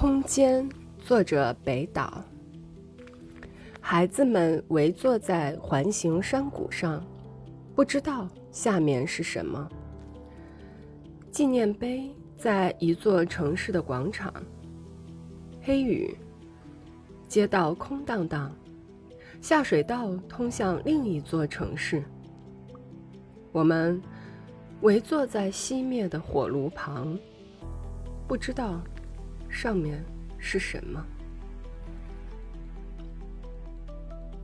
空间，作者北岛。孩子们围坐在环形山谷上，不知道下面是什么。纪念碑在一座城市的广场。黑雨，街道空荡荡，下水道通向另一座城市。我们围坐在熄灭的火炉旁，不知道。上面是什么？